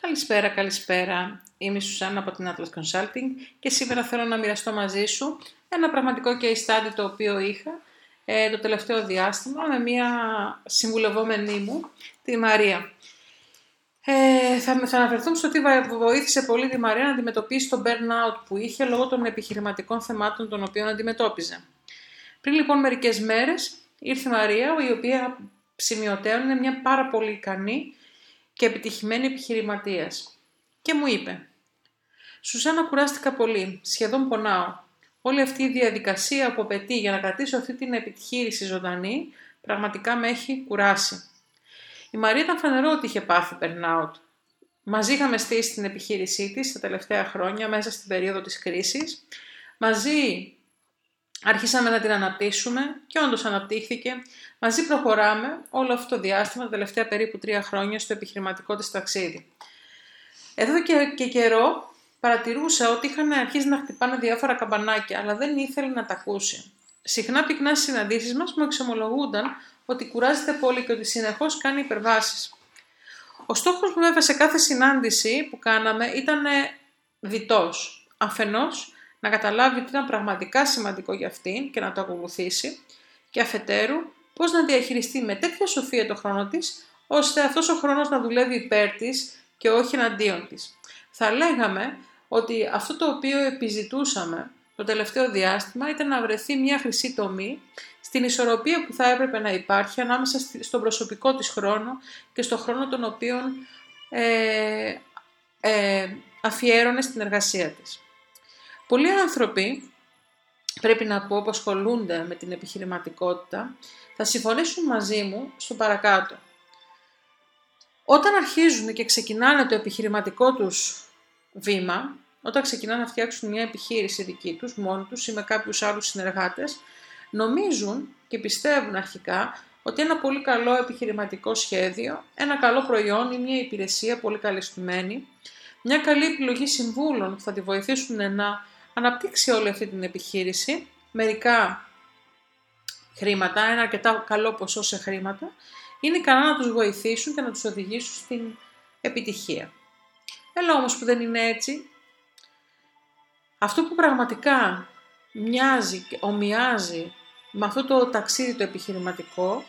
Καλησπέρα, καλησπέρα. Είμαι η Σουσάννα από την Atlas Consulting και σήμερα θέλω να μοιραστώ μαζί σου ένα πραγματικό case study το οποίο είχα ε, το τελευταίο διάστημα με μια συμβουλευόμενή μου, τη Μαρία. Ε, θα, θα αναφερθούμε στο ότι βοήθησε πολύ τη Μαρία να αντιμετωπίσει το burnout που είχε λόγω των επιχειρηματικών θεμάτων των οποίων αντιμετώπιζε. Πριν λοιπόν μερικές μέρες ήρθε η Μαρία, η οποία σημειωτέων είναι μια πάρα πολύ ικανή και επιτυχημένη επιχειρηματίας. Και μου είπε «Σουσάνα κουράστηκα πολύ, σχεδόν πονάω. Όλη αυτή η διαδικασία που απαιτεί για να κρατήσω αυτή την επιχείρηση ζωντανή πραγματικά με έχει κουράσει». Η Μαρία ήταν φανερό ότι είχε πάθει burnout. Μαζί είχαμε στήσει την επιχείρησή της τα τελευταία χρόνια μέσα στην περίοδο της κρίσης. Μαζί Άρχισαμε να την αναπτύσσουμε και όντως αναπτύχθηκε. Μαζί προχωράμε όλο αυτό το διάστημα, τα τελευταία περίπου τρία χρόνια, στο επιχειρηματικό της ταξίδι. Εδώ και, και καιρό παρατηρούσα ότι είχαν αρχίσει να χτυπάνε διάφορα καμπανάκια, αλλά δεν ήθελε να τα ακούσει. Συχνά πυκνά στι συναντήσεις μας μου εξομολογούνταν ότι κουράζεται πολύ και ότι συνεχώς κάνει υπερβάσεις. Ο στόχος μου βέβαια σε κάθε συνάντηση που κάναμε ήταν διτός. Αφενός, να καταλάβει τι ήταν πραγματικά σημαντικό για αυτήν και να το ακολουθήσει και αφετέρου πώς να διαχειριστεί με τέτοια σοφία το χρόνο της, ώστε αυτός ο χρόνος να δουλεύει υπέρ της και όχι εναντίον της. Θα λέγαμε ότι αυτό το οποίο επιζητούσαμε το τελευταίο διάστημα ήταν να βρεθεί μια χρυσή τομή στην ισορροπία που θα έπρεπε να υπάρχει ανάμεσα στον προσωπικό της χρόνο και στον χρόνο τον οποίο ε, ε, αφιέρωνε στην εργασία της. Πολλοί άνθρωποι, πρέπει να πω, που ασχολούνται με την επιχειρηματικότητα, θα συμφωνήσουν μαζί μου στο παρακάτω. Όταν αρχίζουν και ξεκινάνε το επιχειρηματικό τους βήμα, όταν ξεκινάνε να φτιάξουν μια επιχείρηση δική τους, μόνοι τους ή με κάποιους άλλους συνεργάτες, νομίζουν και πιστεύουν αρχικά ότι ένα πολύ καλό επιχειρηματικό σχέδιο, ένα καλό προϊόν ή μια υπηρεσία πολύ καλυστημένη, μια καλή επιλογή συμβούλων που θα τη βοηθήσουν να αναπτύξει όλη αυτή την επιχείρηση, μερικά χρήματα, ένα αρκετά καλό ποσό σε χρήματα, είναι ικανά να τους βοηθήσουν και να τους οδηγήσουν στην επιτυχία. Έλα όμως που δεν είναι έτσι. Αυτό που πραγματικά μοιάζει και ομοιάζει με αυτό το ταξίδι το επιχειρηματικό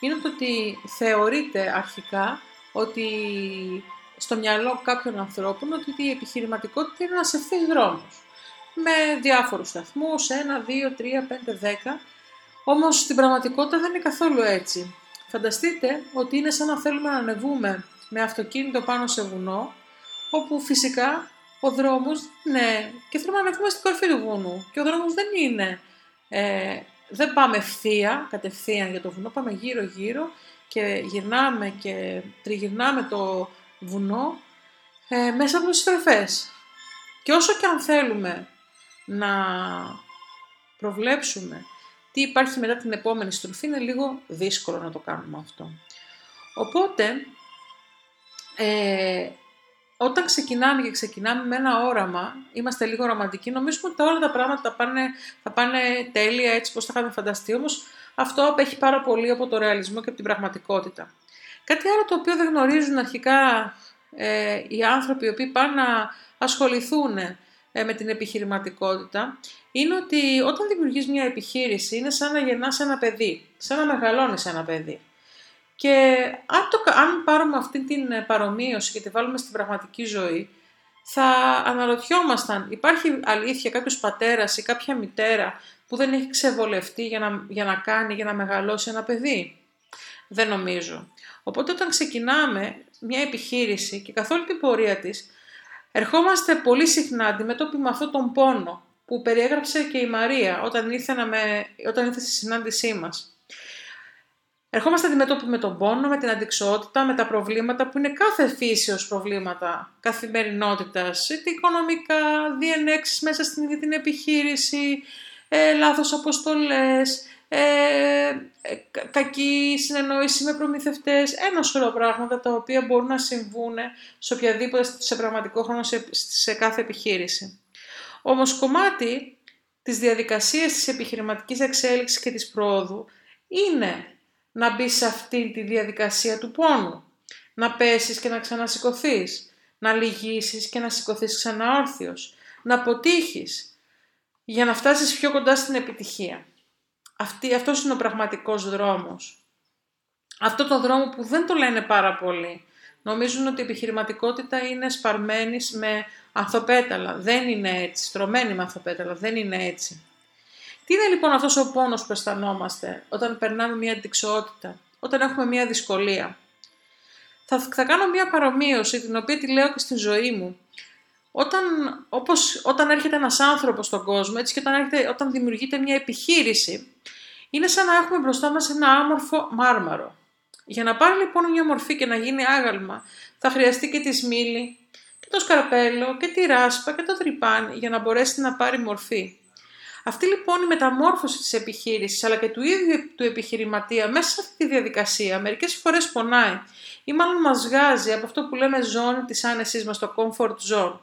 είναι το ότι θεωρείται αρχικά ότι στο μυαλό κάποιων ανθρώπων ότι η επιχειρηματικότητα είναι ένας ευθύς δρόμος με διάφορους σταθμούς, 1, 2, 3, 5, 10. Όμως στην πραγματικότητα δεν είναι καθόλου έτσι. Φανταστείτε ότι είναι σαν να θέλουμε να ανεβούμε με αυτοκίνητο πάνω σε βουνό, όπου φυσικά ο δρόμος, ναι, και θέλουμε να ανεβούμε στην κορφή του βουνού. Και ο δρόμος δεν είναι, ε, δεν πάμε ευθεία, κατευθείαν για το βουνό, πάμε γύρω-γύρω και γυρνάμε και τριγυρνάμε το βουνό ε, μέσα από τις στροφές. Και όσο και αν θέλουμε να προβλέψουμε τι υπάρχει μετά την επόμενη στροφή είναι λίγο δύσκολο να το κάνουμε αυτό. Οπότε, ε, όταν ξεκινάμε και ξεκινάμε με ένα όραμα, είμαστε λίγο ρομαντικοί, νομίζουμε ότι όλα τα πράγματα θα πάνε, θα πάνε τέλεια έτσι πώς θα είχαμε φανταστεί, όμως αυτό απέχει πάρα πολύ από το ρεαλισμό και από την πραγματικότητα. Κάτι άλλο το οποίο δεν γνωρίζουν αρχικά ε, οι άνθρωποι οι οποίοι πάνε να ασχοληθούν ε, με την επιχειρηματικότητα είναι ότι όταν δημιουργείς μια επιχείρηση είναι σαν να γεννάς ένα παιδί, σαν να μεγαλώνεις ένα παιδί. Και αν, το, αν πάρουμε αυτή την ε, παρομοίωση και τη βάλουμε στην πραγματική ζωή, θα αναρωτιόμασταν, υπάρχει αλήθεια κάποιος πατέρας ή κάποια μητέρα που δεν έχει ξεβολευτεί για να, για να κάνει, για να μεγαλώσει ένα παιδί; Δεν νομίζω. Οπότε όταν ξεκινάμε μια επιχείρηση και καθ' όλη την πορεία της, Ερχόμαστε πολύ συχνά αντιμέτωποι με αυτόν τον πόνο που περιέγραψε και η Μαρία όταν ήρθε, να με, όταν ήρθε στη συνάντησή μας. Ερχόμαστε αντιμέτωποι με τον πόνο, με την αντικσότητα, με τα προβλήματα που είναι κάθε φύσεως προβλήματα καθημερινότητας, είτε οικονομικά, διενέξεις μέσα στην ίδια την επιχείρηση, ε, λάθος αποστολές, ε, ε κακή συνεννόηση με προμηθευτές, ένα σωρό πράγματα τα οποία μπορούν να συμβούν σε οποιαδήποτε σε πραγματικό χρόνο σε, σε κάθε επιχείρηση. Όμως κομμάτι της διαδικασίας της επιχειρηματικής εξέλιξης και της πρόοδου είναι να μπει σε αυτή τη διαδικασία του πόνου, να πέσεις και να ξανασηκωθείς, να λυγίσεις και να σηκωθείς ξανά όρθιος, να αποτύχεις για να φτάσεις πιο κοντά στην επιτυχία. Αυτή, αυτός είναι ο πραγματικός δρόμος. Αυτό το δρόμο που δεν το λένε πάρα πολύ. Νομίζουν ότι η επιχειρηματικότητα είναι σπαρμένη με ανθοπέταλα. Δεν είναι έτσι. Στρωμένη με ανθοπέταλα. Δεν είναι έτσι. Τι είναι λοιπόν αυτός ο πόνος που αισθανόμαστε όταν περνάμε μια αντικσότητα, όταν έχουμε μια δυσκολία; Θα, θα κάνω μια παρομοίωση την οποία τη λέω και στη ζωή μου. Όταν, όπως, όταν έρχεται ένας άνθρωπος στον κόσμο, έτσι και όταν, έρχεται, όταν δημιουργείται μια επιχείρηση, είναι σαν να έχουμε μπροστά μας ένα άμορφο μάρμαρο. Για να πάρει λοιπόν μια μορφή και να γίνει άγαλμα, θα χρειαστεί και τη σμήλη, και το σκαρπέλο, και τη ράσπα και το τρυπάνι για να μπορέσει να πάρει μορφή. Αυτή λοιπόν η μεταμόρφωση της επιχείρησης αλλά και του ίδιου του επιχειρηματία μέσα σε αυτή τη διαδικασία μερικές φορές πονάει ή μάλλον μας βγάζει από αυτό που λέμε ζώνη της άνεσής μας, το comfort zone.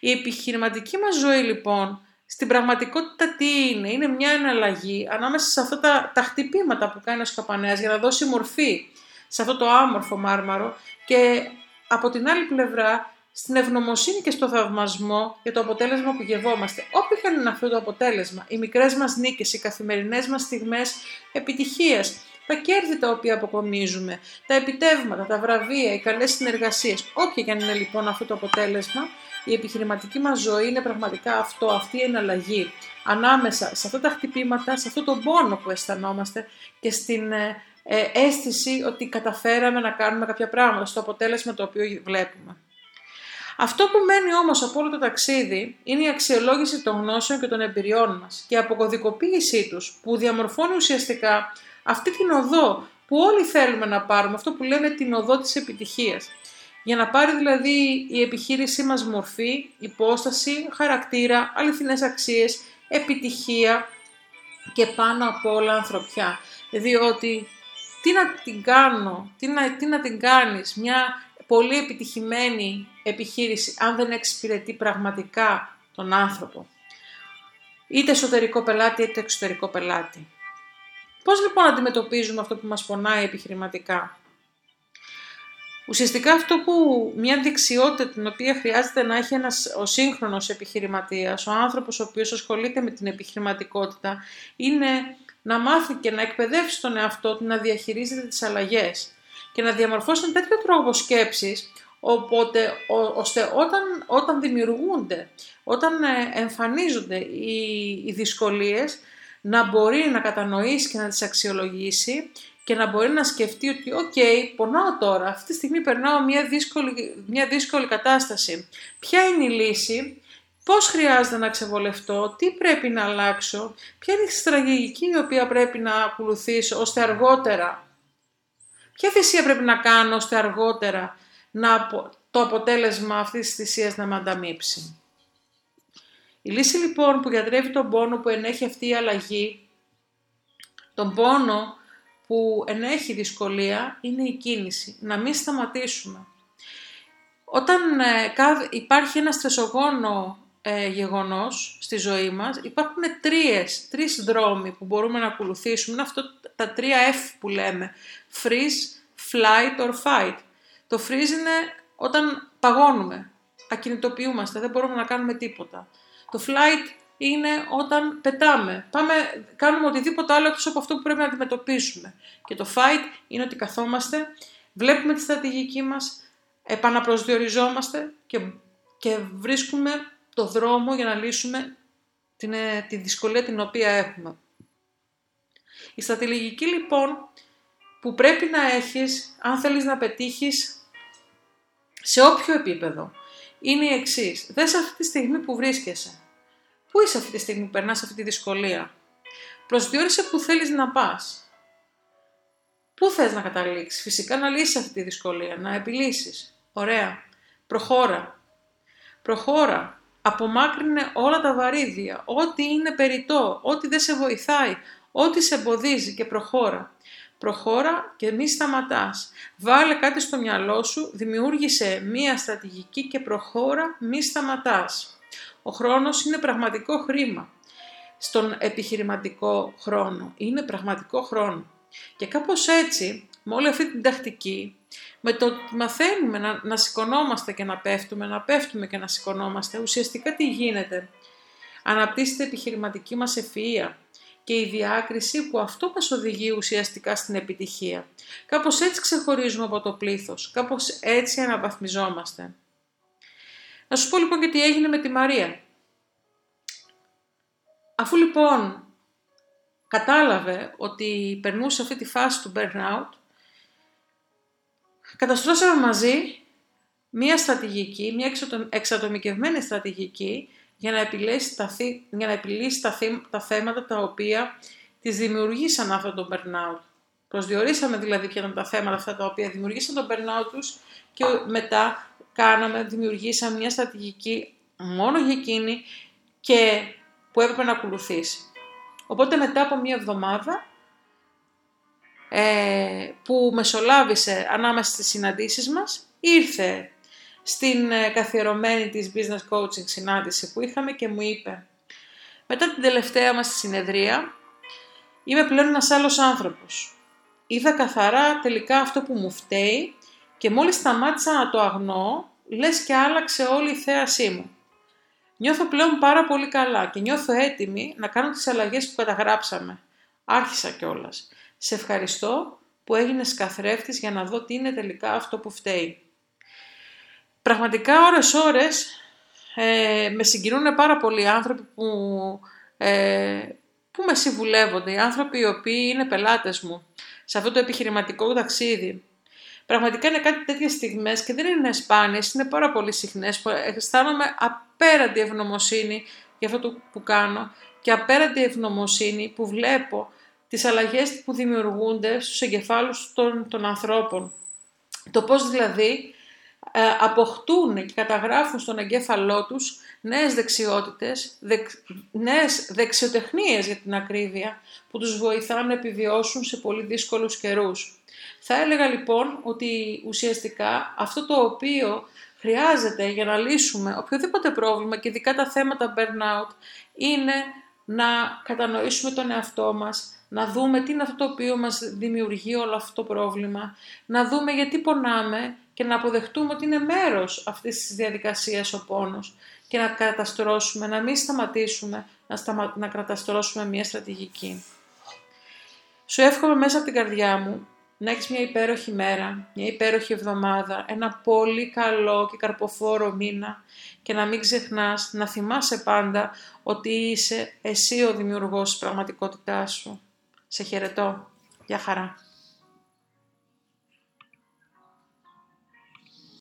Η επιχειρηματική μας ζωή λοιπόν στην πραγματικότητα τι είναι, είναι μια εναλλαγή ανάμεσα σε αυτά τα, τα χτυπήματα που κάνει ο Σκαπανέας για να δώσει μορφή σε αυτό το άμορφο μάρμαρο και από την άλλη πλευρά στην ευγνωμοσύνη και στο θαυμασμό για το αποτέλεσμα που γευόμαστε. Όποιο και είναι αυτό το αποτέλεσμα, οι μικρές μας νίκες, οι καθημερινές μας στιγμές επιτυχίας, τα κέρδη τα οποία αποκομίζουμε, τα επιτεύγματα, τα βραβεία, οι καλές συνεργασίες, όποια και αν είναι λοιπόν αυτό το αποτέλεσμα, η επιχειρηματική μας ζωή είναι πραγματικά αυτό, αυτή η εναλλαγή ανάμεσα σε αυτά τα χτυπήματα, σε αυτό το πόνο που αισθανόμαστε και στην ε, ε, αίσθηση ότι καταφέραμε να κάνουμε κάποια πράγματα στο αποτέλεσμα το οποίο βλέπουμε. Αυτό που μένει όμως από όλο το ταξίδι είναι η αξιολόγηση των γνώσεων και των εμπειριών μας και η αποκωδικοποίησή τους που διαμορφώνει ουσιαστικά αυτή την οδό που όλοι θέλουμε να πάρουμε, αυτό που λέμε την οδό της επιτυχίας. Για να πάρει δηλαδή η επιχείρησή μας μορφή, υπόσταση, χαρακτήρα, αληθινές αξίες, επιτυχία και πάνω απ' όλα ανθρωπιά. Διότι τι να την κάνω, τι να, τι να την κάνεις, μια πολύ επιτυχημένη επιχείρηση αν δεν εξυπηρετεί πραγματικά τον άνθρωπο. Είτε εσωτερικό πελάτη είτε εξωτερικό πελάτη. Πώς λοιπόν αντιμετωπίζουμε αυτό που μας πονάει επιχειρηματικά; Ουσιαστικά αυτό που μια δεξιότητα την οποία χρειάζεται να έχει ένας ο σύγχρονος επιχειρηματίας, ο άνθρωπος ο οποίος ασχολείται με την επιχειρηματικότητα, είναι να μάθει και να εκπαιδεύσει τον εαυτό του να διαχειρίζεται τις αλλαγές και να διαμορφώσει ένα τέτοιο τρόπο σκέψης, οπότε, ώστε όταν, όταν δημιουργούνται, όταν ε, εμφανίζονται οι, οι δυσκολίες, να μπορεί να κατανοήσει και να τις αξιολογήσει και να μπορεί να σκεφτεί ότι «ΟΚ, πονάω τώρα, αυτή τη στιγμή περνάω μια δύσκολη, μια δύσκολη κατάσταση. Ποια είναι η λύση, πώς χρειάζεται να ξεβολευτώ, τι πρέπει να αλλάξω, ποια είναι η στρατηγική η οποία πρέπει να ακολουθήσω ώστε αργότερα; Ποια θυσία πρέπει να κάνω ώστε αργότερα να, το αποτέλεσμα αυτής της θυσίας να με ανταμείψει; Η λύση λοιπόν που γιατρεύει τον πόνο που ενέχει αυτή η αλλαγή, τον πόνο που ενέχει δυσκολία, είναι η κίνηση. Να μην σταματήσουμε. Όταν ε, υπάρχει ένα στρεσογόνο ε, γεγονός στη ζωή μας, υπάρχουν τρίες, τρεις δρόμοι που μπορούμε να ακολουθήσουμε. Είναι αυτό τα τρία F που λέμε. Freeze, flight or fight. Το freeze είναι όταν παγώνουμε, ακινητοποιούμαστε, δεν μπορούμε να κάνουμε τίποτα. Το flight είναι όταν πετάμε, πάμε, κάνουμε οτιδήποτε άλλο εκτός από αυτό που πρέπει να αντιμετωπίσουμε. Και το fight είναι ότι καθόμαστε, βλέπουμε τη στρατηγική μας, επαναπροσδιοριζόμαστε και, και βρίσκουμε το δρόμο για να λύσουμε την, ε, τη δυσκολία την οποία έχουμε. Η στρατηγική λοιπόν που πρέπει να έχεις αν θέλεις να πετύχεις σε όποιο επίπεδο είναι η εξής. Δες αυτή τη στιγμή που βρίσκεσαι. Πού είσαι αυτή τη στιγμή που περνάς αυτή τη δυσκολία. Προσδιορίσε που θέλεις να πας. Πού θες να καταλήξεις. Φυσικά να λύσεις αυτή τη δυσκολία, να επιλύσεις. Ωραία. Προχώρα. Προχώρα. Απομάκρυνε όλα τα βαρύδια, ό,τι είναι περιττό, ό,τι δεν σε βοηθάει, ό,τι σε εμποδίζει και προχώρα. Προχώρα και μη σταματάς. Βάλε κάτι στο μυαλό σου, δημιούργησε μία στρατηγική και προχώρα, μη σταματάς. Ο χρόνος είναι πραγματικό χρήμα στον επιχειρηματικό χρόνο. Είναι πραγματικό χρόνο. Και κάπως έτσι, με όλη αυτή την τακτική, με το ότι μαθαίνουμε να, να σηκωνόμαστε και να πέφτουμε, να πέφτουμε και να σηκωνόμαστε, ουσιαστικά τι γίνεται; Αναπτύσσεται επιχειρηματική μας ευφυΐα και η διάκριση που αυτό μας οδηγεί ουσιαστικά στην επιτυχία. Κάπως έτσι ξεχωρίζουμε από το πλήθος, κάπως έτσι αναβαθμιζόμαστε. Να σου πω λοιπόν και τι έγινε με τη Μαρία. Αφού λοιπόν κατάλαβε ότι περνούσε αυτή τη φάση του burnout, καταστρώσαμε μαζί μία στρατηγική, μία εξατομικευμένη στρατηγική για να επιλύσει τα, για να επιλύσει τα, τα θέματα τα οποία τις δημιουργήσαν αυτό το burnout. Προσδιορίσαμε δηλαδή ποια ήταν τα θέματα αυτά τα οποία δημιουργήσαν το burnout τους και μετά κάναμε, δημιουργήσαμε μια στρατηγική μόνο για εκείνη και που έπρεπε να ακολουθήσει. Οπότε μετά από μια εβδομάδα ε, που μεσολάβησε ανάμεσα στις συναντήσεις μας, ήρθε στην ε, καθιερωμένη της business coaching συνάντηση που είχαμε και μου είπε μετά την τελευταία μας συνεδρία είμαι πλέον ένας άλλος άνθρωπος. Είδα καθαρά τελικά αυτό που μου φταίει και μόλις σταμάτησα να το αγνώ, λες και άλλαξε όλη η θέασή μου. Νιώθω πλέον πάρα πολύ καλά και νιώθω έτοιμη να κάνω τις αλλαγές που καταγράψαμε. Άρχισα κιόλας. Σε ευχαριστώ που έγινες καθρέφτης για να δω τι είναι τελικά αυτό που φταίει. Πραγματικά ώρες-ώρες ε, με συγκινούν πάρα πολλοί άνθρωποι που, ε, που με συμβουλεύονται, οι άνθρωποι οι οποίοι είναι πελάτες μου σε αυτό το επιχειρηματικό ταξίδι. Πραγματικά είναι κάτι τέτοιες στιγμές και δεν είναι σπάνιες, είναι πάρα πολύ συχνές που αισθάνομαι απέραντη ευγνωμοσύνη για αυτό που κάνω και απέραντη ευγνωμοσύνη που βλέπω τις αλλαγές που δημιουργούνται στους εγκεφάλους των, των ανθρώπων. Το πώς δηλαδή ε, αποκτούν και καταγράφουν στον εγκέφαλό τους νέες δεξιότητες, δεξ, νέες δεξιοτεχνίες για την ακρίβεια, που τους βοηθάνε να επιβιώσουν σε πολύ δύσκολους καιρούς. Θα έλεγα λοιπόν ότι ουσιαστικά αυτό το οποίο χρειάζεται για να λύσουμε οποιοδήποτε πρόβλημα και ειδικά τα θέματα burnout είναι να κατανοήσουμε τον εαυτό μας, να δούμε τι είναι αυτό το οποίο μας δημιουργεί όλο αυτό το πρόβλημα, να δούμε γιατί πονάμε και να αποδεχτούμε ότι είναι μέρος αυτής της διαδικασίας ο πόνος και να καταστρώσουμε, να μην σταματήσουμε να, σταμα... να καταστρώσουμε μια στρατηγική. Σου εύχομαι μέσα από την καρδιά μου να έχεις μια υπέροχη μέρα, μια υπέροχη εβδομάδα, ένα πολύ καλό και καρποφόρο μήνα και να μην ξεχνάς να θυμάσαι πάντα ότι είσαι εσύ ο δημιουργός της πραγματικότητάς σου. Σε χαιρετώ. Γεια χαρά.